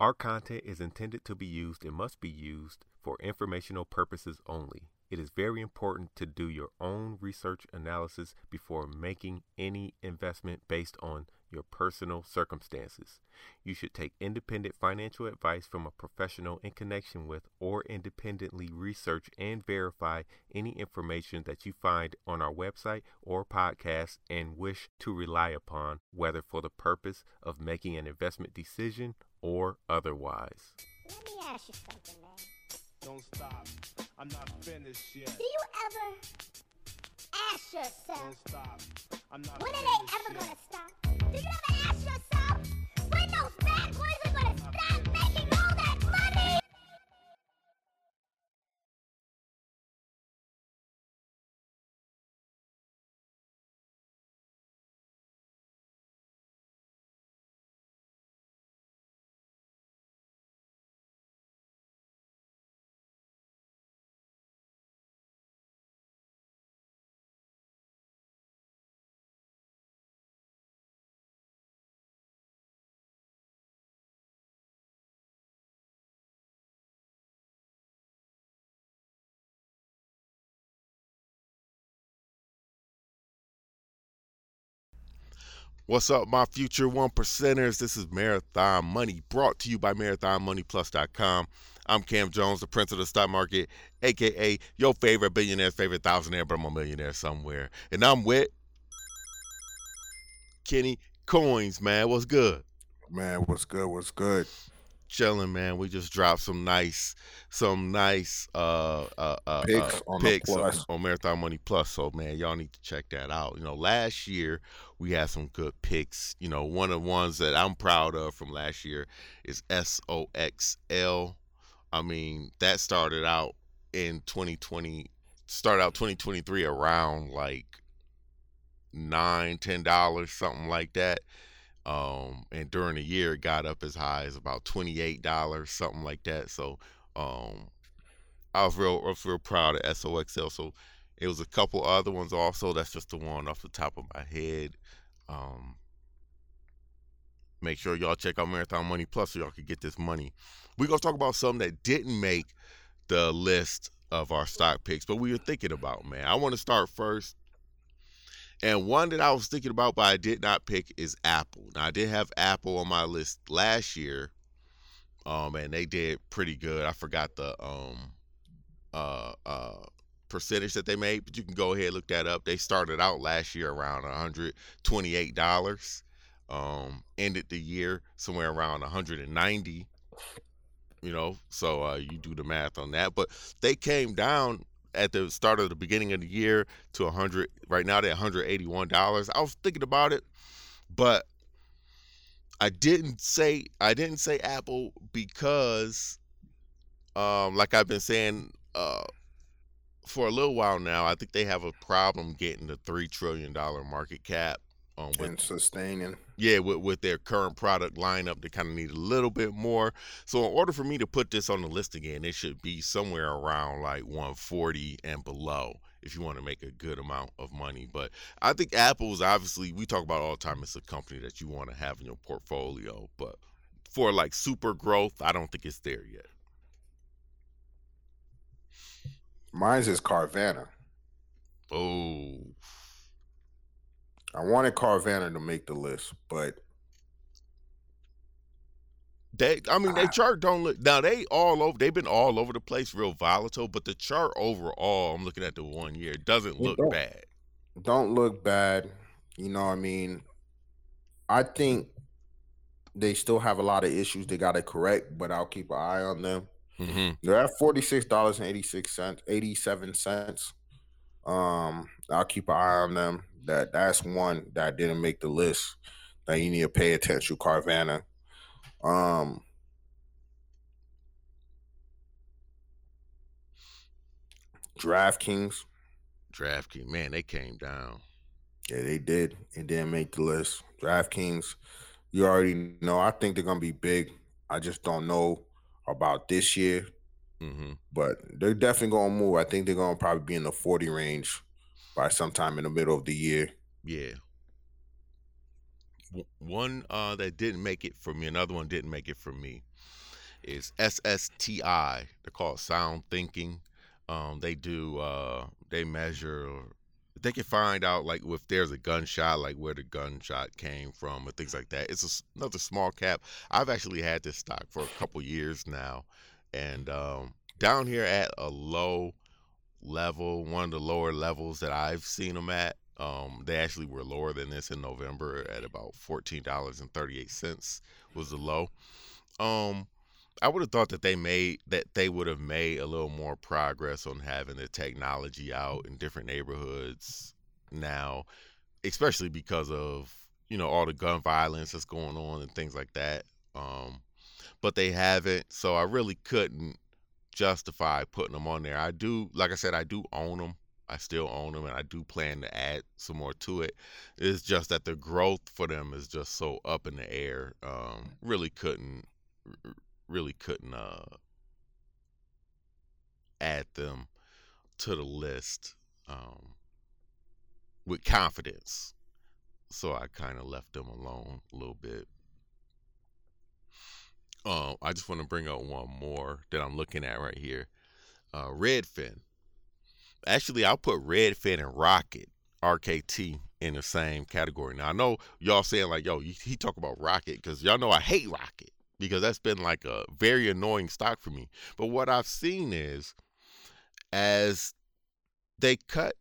Our content is intended to be used and must be used for informational purposes only. It is very important to do your own research analysis before making any investment based on your personal circumstances. You should take independent financial advice from a professional in connection with or independently research and verify any information that you find on our website or podcast and wish to rely upon, whether for the purpose of making an investment decision or otherwise. Let me ask you something, man. Don't stop. I'm not finished yet. Do you ever ask yourself, Don't stop. I'm not when are they ever gonna stop? Do you What's up, my future one percenters? This is Marathon Money brought to you by MarathonMoneyPlus.com. I'm Cam Jones, the prince of the stock market, aka your favorite billionaire's favorite thousandaire, but I'm a millionaire somewhere. And I'm with Kenny Coins, man. What's good? Man, what's good? What's good? Chilling, man. We just dropped some nice, some nice uh uh uh Picks uh, on picks on, on Marathon Money Plus. So man, y'all need to check that out. You know, last year we had some good picks. You know, one of the ones that I'm proud of from last year is SOXL. I mean, that started out in 2020, started out 2023 around like nine, ten dollars, something like that. Um, and during the year, it got up as high as about twenty eight dollars, something like that. So, um, I was real, I was real proud of SOXL. So, it was a couple other ones also. That's just the one off the top of my head. Um, make sure y'all check out Marathon Money Plus so y'all can get this money. We're gonna talk about something that didn't make the list of our stock picks, but we were thinking about, man. I want to start first. And one that I was thinking about, but I did not pick, is Apple. Now I did have Apple on my list last year, um, and they did pretty good. I forgot the um, uh, uh, percentage that they made, but you can go ahead and look that up. They started out last year around 128 dollars, um, ended the year somewhere around 190. You know, so uh, you do the math on that. But they came down at the start of the beginning of the year to 100. Right now they're 181 dollars. I was thinking about it, but I didn't say I didn't say Apple because, um, like I've been saying, uh, for a little while now, I think they have a problem getting the three trillion dollar market cap. Um, with And sustaining. yeah, with, with their current product lineup, they kind of need a little bit more. So, in order for me to put this on the list again, it should be somewhere around like 140 and below if you want to make a good amount of money. But I think Apple's obviously, we talk about all the time, it's a company that you want to have in your portfolio. But for like super growth, I don't think it's there yet. Mine's is Carvana. Oh, I wanted Carvana to make the list, but They, I mean, they Ah. chart don't look now. They all over. They've been all over the place, real volatile. But the chart overall, I'm looking at the one year, doesn't look don't. bad. don't look bad. You know what I mean? I think they still have a lot of issues they got to correct, but I'll keep an eye on them. hmm They're at forty six dollars and eighty six cents, eighty seven cents. Um, I'll keep an eye on them. That that's one that didn't make the list that you need to pay attention. to, Carvana. Um, DraftKings. DraftKings, man, they came down. Yeah, they did. It didn't make the list. DraftKings, you already know. I think they're gonna be big. I just don't know about this year, hmm but they're definitely gonna move. I think they're gonna probably be in the 40 range by sometime in the middle of the year. Yeah, one uh, that didn't make it for me, another one didn't make it for me, is SSTI. They're called SoundThinking. Um, they do uh, they measure. They can find out like if there's a gunshot, like where the gunshot came from, and things like that. It's a another small cap. I've actually had this stock for a couple years now, and um, down here at a low level, one of the lower levels that I've seen them at. Um, they actually were lower than this in November at about fourteen dollars and thirty eight cents was the low. Um, I would have thought that they made that they would have made a little more progress on having the technology out in different neighborhoods now, especially because of you know all the gun violence that's going on and things like that. Um, but they haven't, so I really couldn't justify putting them on there. I do, like I said, I do own them. I still own them, and I do plan to add some more to it. It's just that the growth for them is just so up in the air. Um, really couldn't, really couldn't uh, add them to the list um, with confidence. So I kind of left them alone a little bit. Um, I just want to bring up one more that I'm looking at right here. Uh, Redfin. Actually, I'll put Redfin and Rocket RKT in the same category. Now I know y'all saying like, "Yo, he talk about Rocket," because y'all know I hate Rocket because that's been like a very annoying stock for me. But what I've seen is, as they cut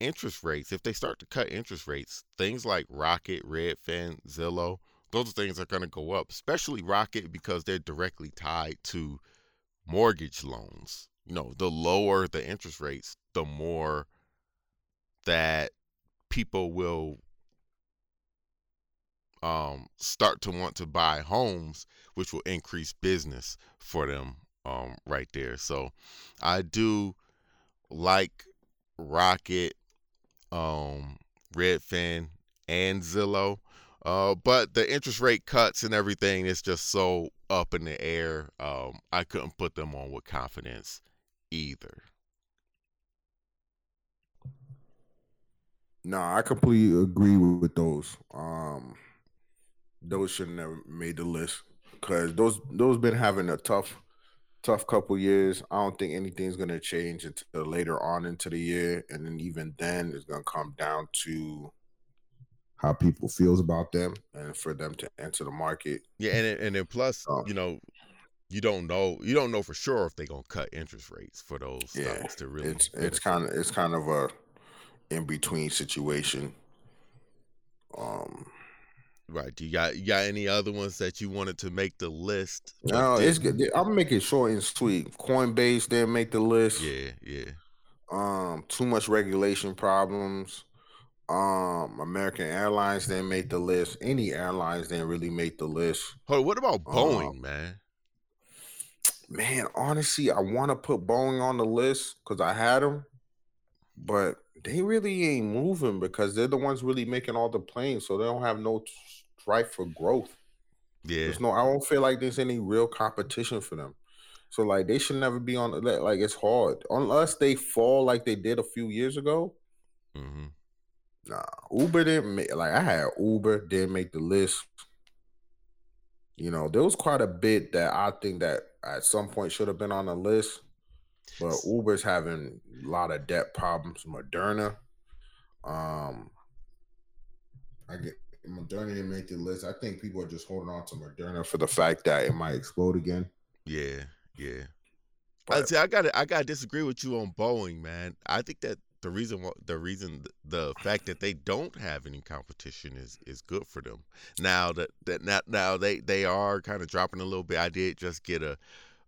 interest rates, if they start to cut interest rates, things like Rocket, Redfin, Zillow, those things are going to go up, especially Rocket because they're directly tied to mortgage loans. You know, the lower the interest rates, the more that people will um, start to want to buy homes, which will increase business for them um, right there. So I do like Rocket, um, Redfin, and Zillow. Uh, but the interest rate cuts and everything is just so up in the air. Um, I couldn't put them on with confidence either. No, I completely agree with, with those. Um, those shouldn't have made the list because those those been having a tough, tough couple years. I don't think anything's gonna change until later on into the year, and then even then, it's gonna come down to how people feels about them and for them to enter the market. Yeah, and and then plus, Um, you know, you don't know you don't know for sure if they're gonna cut interest rates for those Yeah, stocks to really. it's it's kind of it's kind of a in between situation. Um, right. Do you got you got any other ones that you wanted to make the list? no, it's good. I'm making short and sweet. Coinbase didn't make the list. Yeah, yeah. Um, too much regulation problems. Um, American Airlines didn't make the list. Any airlines didn't really make the list. Hold what about Um, Boeing, man? Man, honestly, I want to put Boeing on the list because I had them, but they really ain't moving because they're the ones really making all the planes, so they don't have no strife for growth. Yeah, There's no, I don't feel like there's any real competition for them. So like they should never be on. Like it's hard unless they fall like they did a few years ago. hmm Nah, Uber didn't make. Like I had Uber didn't make the list. You know, there was quite a bit that I think that at some point should have been on the list, but Uber's having a lot of debt problems. Moderna, um, I get Moderna didn't make the list. I think people are just holding on to Moderna for the fact that it might explode again. yeah, yeah. I see. I got I got to disagree with you on Boeing, man. I think that the reason wh- the reason the fact that they don't have any competition is is good for them. Now that that now, now they they are kind of dropping a little bit. I did just get a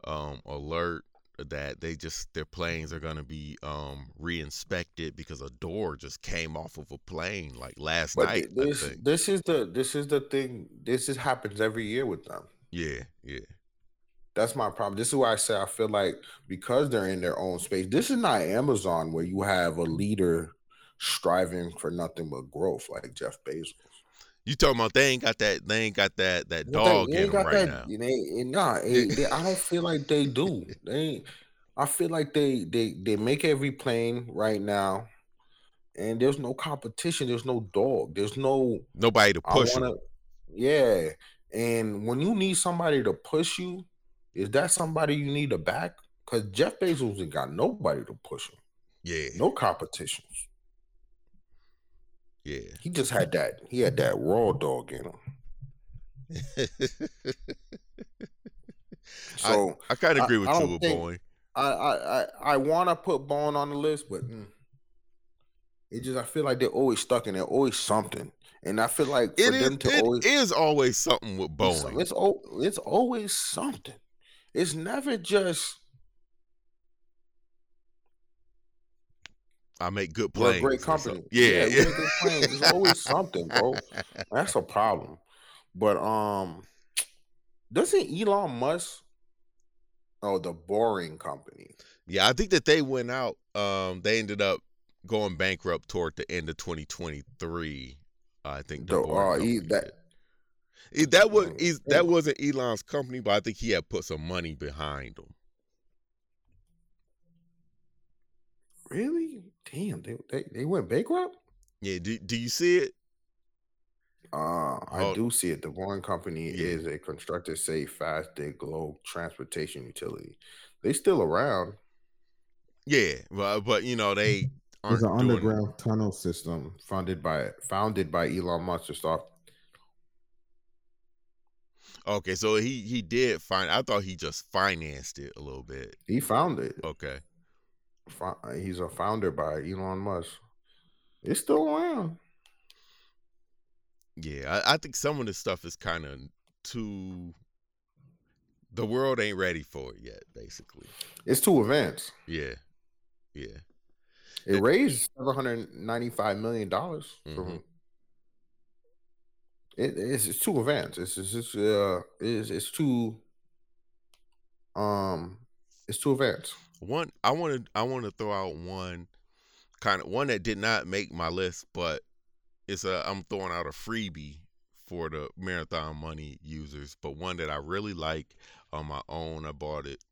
um alert that they just their planes are going to be um re-inspected because a door just came off of a plane like last but night. thi- this this is the this is the thing. This is happens every year with them. Yeah, yeah. That's my problem. This is why I say I feel like because they're in their own space. This is not Amazon where you have a leader striving for nothing but growth like Jeff Bezos. You talking about they ain't got that they ain't got that that Well, dog they in them right that- now. They, nah, eh, they- I don't feel like they do. They, I feel like they they they make every plane right now. and there's no competition. There's no dog. There's no Nobody to push wanna, yeah. And when you need somebody to push you, is that somebody you need to back? Because Jeff Bezos ain't got nobody to push him. Yeah, No competitions. yeah. He just had that. He had that raw dog in him. So I kind of I- agree with I you with think-. I I I, I want to put Boeing on the list, but mm, it just I feel like they're always stuck in there, always something, and I feel like for It is, them to it always is always something with it's, Boeing. it's al- it's always something. It's never just I make good we're a great company. something. Yeah, yeah. good planes. There's always something, bro. That's a problem. But um, doesn't Elon Musk? Oh, the Boring Company. Yeah, I think that they went out. Um, they ended up going bankrupt toward the end of 2023. I think the The- uh, that- that was Mm, is that wasn't Elon's company, but I think he had put some money behind them. Really? Damn, they they, they went bankrupt. Yeah, do, do you see it? Uh, I Oh. do see it. The Boring Company Yeah. is a constructed, safe, fast, dig, globe transportation utility. They still around. Yeah, but but you know they It's an underground tunnel system funded by founded by Elon Musk to start. Okay, so he he did find. I thought he just financed it a little bit. He found it. Okay, He's a founder by Elon Musk. It's still around. yeah, I, I think some of this stuff is kind of too. The world ain't ready for it yet. Basically, It's two events. yeah, yeah. It It- raised seven hundred ninety-five million dollars from. Mm-hmm. It, it's, it's two events. It's it's, it's uh it's, it's two. Um, it's two events. One, I want to I want to throw out one kind of one that did not make my list, but it's a I'm throwing out a freebie for the marathon money users, but one that I really like on my own. I bought it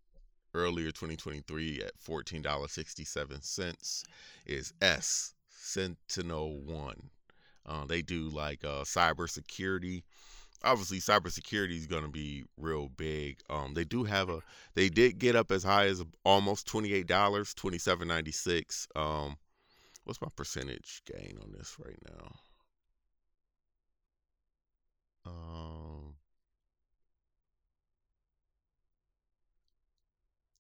earlier 2023 at $14.67 is S Sentinel 1. Uh, they do like uh, cybersecurity. Obviously, cybersecurity is going to be real big. Um, they do have a, they did get up as high as almost $28, $27.96. Um, what's my percentage gain on this right now? Um,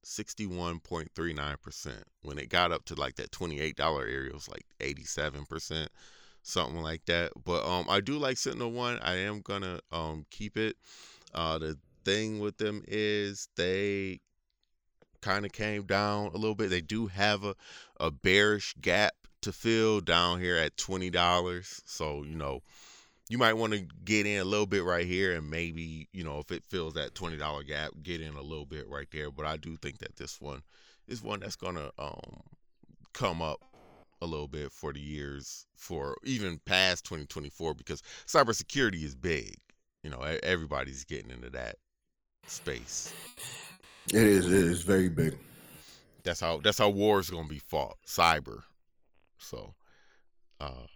61.39%. When it got up to like that $28 area, it was like 87%, something like that. But um I do like Sentinel 1. I am to um keep it. Uh the thing with them is they kind of came down a little bit. They do have a a bearish gap to fill down here at $20. So, you know, you might want to get in a little bit right here and maybe you know if it fills that $20 gap get in a little bit right there but i do think that this one is one that's gonna um come up a little bit for the years for even past 2024 because cybersecurity is big you know everybody's getting into that space It is. It is very big. that's how that's how war is gonna be fought cyber so uh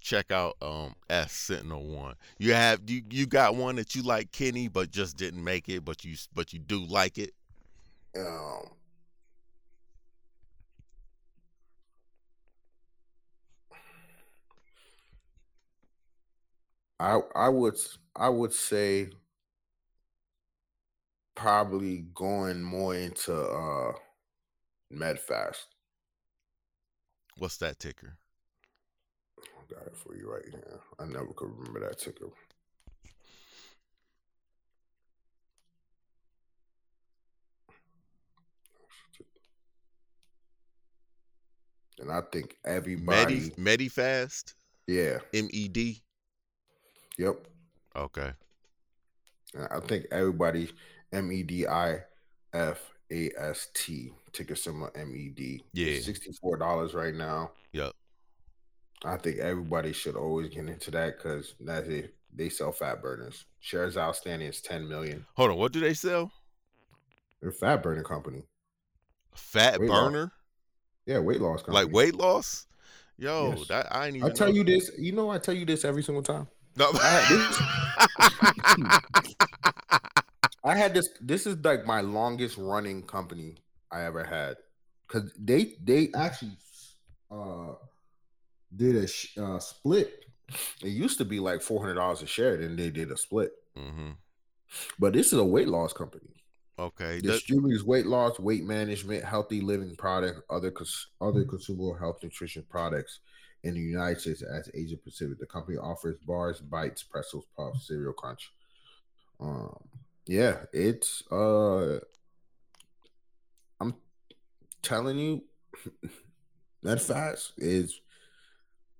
check out um S Sentinel one. You have you you got one that you like Kenny but just didn't make it but you but you do like it. Um, I I would I would say probably going more into uh Medfast. What's that ticker? I got it for you right here. I never could remember that ticker. And I think everybody, Medi Medifast? yeah, M E D. yep. Okay. I think everybody M E D I F A S T ticker symbol M E D. Yeah. sixty four dollars right now. Yep. I think everybody should always get into that because that's it. They sell fat burners. Shares outstanding is ten million. Hold on, what do they sell? They're a fat burner company. Fat Weight loss burner? Yeah, weight loss company. Like weight loss? Yo, Yes. that I ain't I tell know. you this. You know, I tell you this every single time. No. I had this. This is like my longest running company I ever had because they they actually uh did a sh- uh, split. It used to be like four hundred dollars a share, then they did a split. hmm But this is a weight loss company. Okay. Distributes weight loss, weight management, healthy living product, other cons- other consumable health nutrition products in the United States as Asia Pacific. The company offers bars, bites, pretzels, puffs, cereal crunch. Um, yeah, it's uh, I'm telling you, that fast is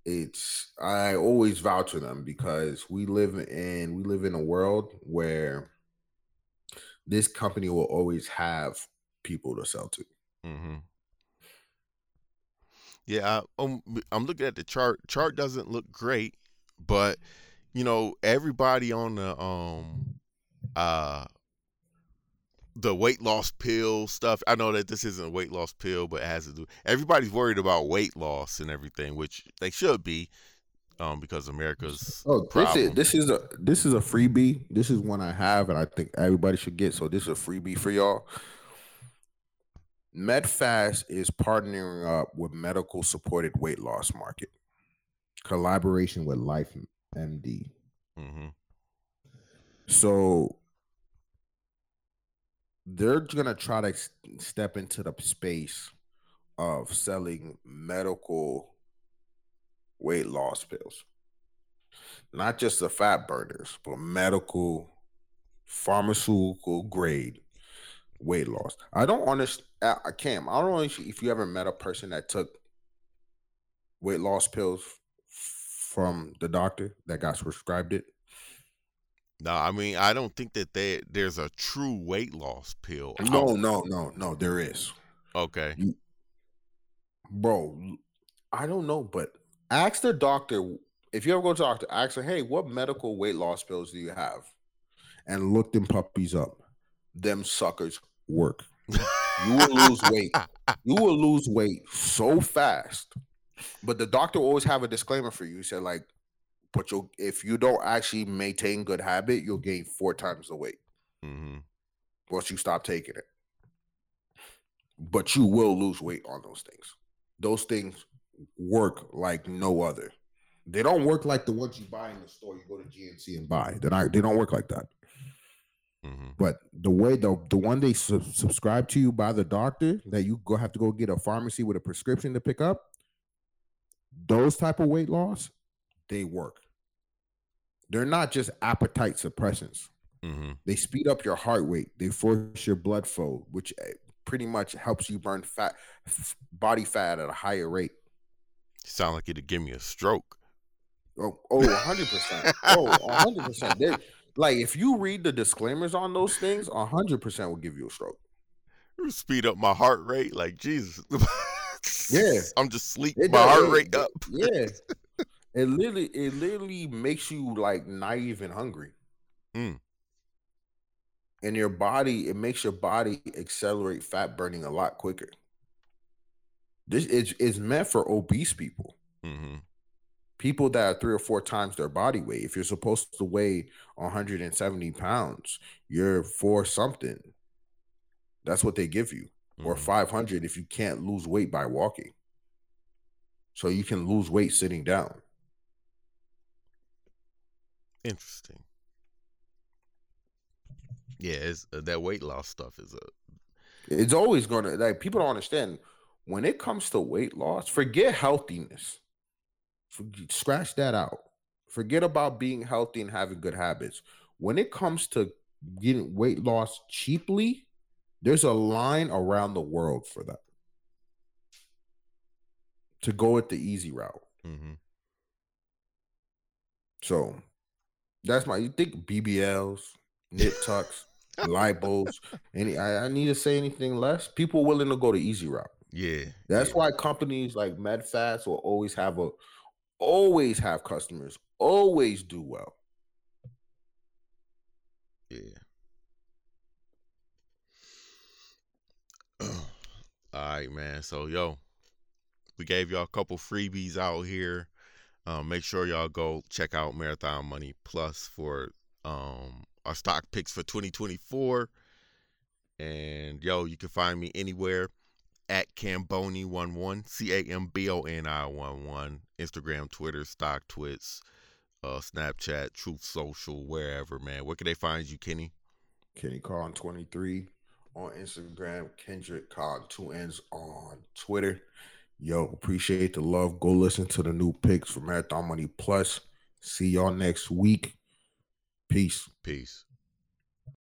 it's I always vouch for them because we live in we live in a world where this company will always have people to sell to. hmm Yeah, I, um, I'm looking at the chart. Chart doesn't look great, but you know everybody on the um uh the weight loss pill stuff. I know that this isn't a weight loss pill, but it has to do. Everybody's worried about weight loss and everything, which they should be, um, because America's Oh, this is this is a this is a freebie. This is one I have, and I think everybody should get. So this is a freebie for y'all. MedFast is partnering up with medical supported weight loss market, collaboration with Life MD. hmm So they're gonna try to step into the space of selling medical weight loss pills. Not just the fat burners, but medical pharmaceutical grade weight loss. I don't understand I can't I don't know if you- ever met a person that took weight loss pills from the doctor that got prescribed it. No, I mean I don't think that they there's a true weight loss pill. No, no, no, no, there is. Okay. bro i don't know but ask the doctor if you ever go to the doctor ask her hey what medical weight loss pills do you have? And look them puppies up. Them suckers work. You will lose weight. You will lose weight so fast. But the doctor always have a disclaimer for you. He said like but you'll if you don't actually maintain good habit you'll gain four times the weight hmm once you stop taking it. But you will lose weight on those things. Those things work like no other. They don't work like the ones you buy in the store. You go to GNC and buy. They're not, they don't work like that. hmm But the way the the one they sub- subscribe to you by the doctor that you go have to go get a pharmacy with a prescription to pick up, those type of weight loss, they work. They're not just appetite suppressants. hmm They speed up your heart rate. They force your blood flow, which eh, pretty much helps you burn fat, body fat at a higher rate. Sound like it'd give me a stroke. Oh, oh, 100%. Oh, 100%. They're, like, if you read the disclaimers on those things, 100% will give you a stroke. Speed up my heart rate, like Jesus. Yeah. I'm just sleep It my does- heart it- rate up. Yeah. It literally, it literally makes you like naive and hungry. Mm. And your body, it makes your body accelerate fat burning a lot quicker. This is is meant for obese people. hmm people that are three or four times their body weight. If you're supposed to weigh 170 pounds, you're four something. That's what they give you, or Mhm. 500 if you can't lose weight by walking. So you can lose weight sitting down. Interesting. Yeah, it's, uh, that weight loss stuff is a It's always going to, like, people don't understand when it comes to weight loss, forget healthiness. Scratch that out. Forget about being healthy and having good habits. When it comes to getting weight loss cheaply, there's a line around the world for that. To go with the easy route. mhm. So that's my you think BBLs, nip tucks, lipos, any I, I need to say anything less. People willing to go the easy route. Yeah. That's yeah. why companies like MedFast will always have a always have customers, always do well. Yeah. All right, man. So yo, We gave y'all a couple freebies out here. Um, make sure y'all go check out Marathon Money Plus for um, our stock picks for 2024. And yo, you can find me anywhere at Camboni11, C A M B O N I 1 1. Instagram, Twitter, StockTwits, uh, Snapchat, Truth Social, wherever, man. Where can they find you, Kenny? Kenny Con 23 on Instagram, Kendrick Con two ends on Twitter. Yo, appreciate the love. Go listen to the new picks for Marathon Money Plus. See y'all next week. Peace. Peace.